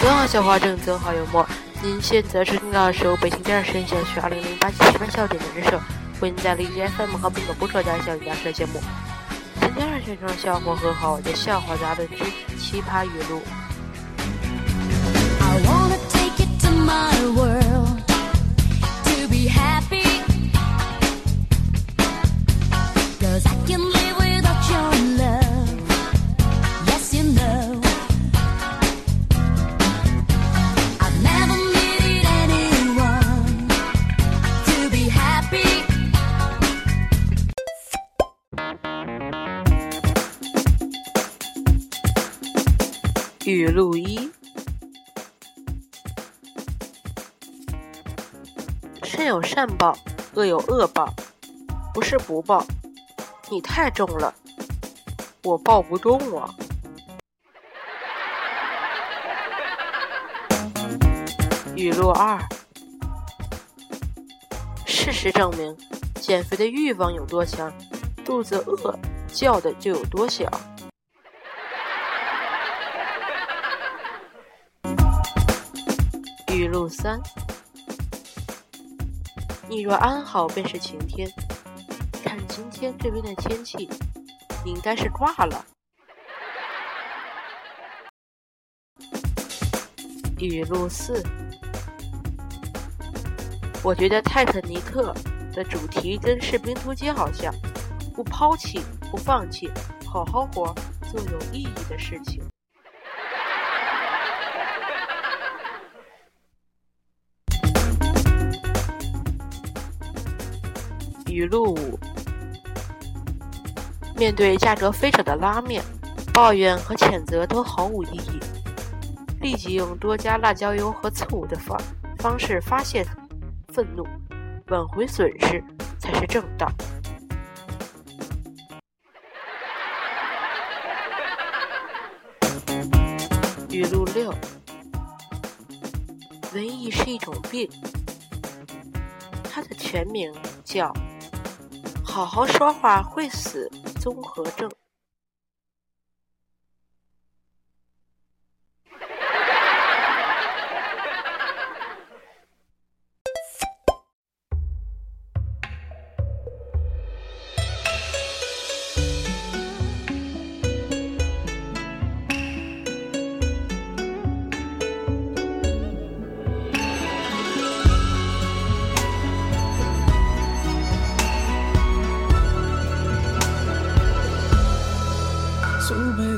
真好笑话，真真好幽默。您现在收听到的是由北京第二实验小学二零零八级师范校点的人设为您在荔枝 FM 和苹果播出的笑点家的节目。今天是全场笑话和好我的笑话杂论之奇葩语录。语录一：善有善报，恶有恶报，不是不报，你太重了，我抱不动啊。语录二：事实证明，减肥的欲望有多强，肚子饿叫的就有多响。三：你若安好，便是晴天。看今天这边的天气，你应该是挂了。语录四：我觉得泰坦尼克的主题跟士兵突击好像，不抛弃，不放弃，好好活，做有意义的事情。语录五：面对价格飞涨的拉面，抱怨和谴责都毫无意义，立即用多加辣椒油和醋的方方式发泄愤怒，挽回损失才是正道。语录六：文艺是一种病，它的全名叫。好好说话会死综合症。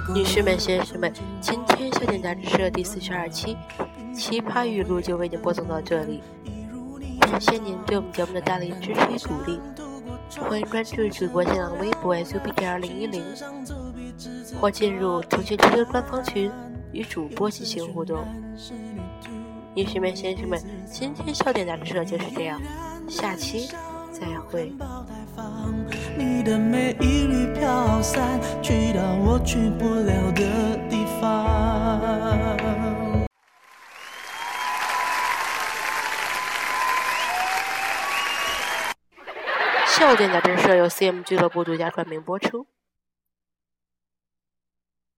女士们、先生们，今天笑点杂志社第四十二期奇葩语录就为您播送到这里。感谢您对我们节目的大力支持与鼓励，欢迎关注主播新浪微博 s u b 点二零一零，或进入腾讯 QQ 官方群与主播进行互动。女士们、先生们，今天笑点杂志社就是这样，下期再会。你的每一缕飘散，去到我去不了的地方。笑点杂志社由 CM 俱乐部独家冠名播出。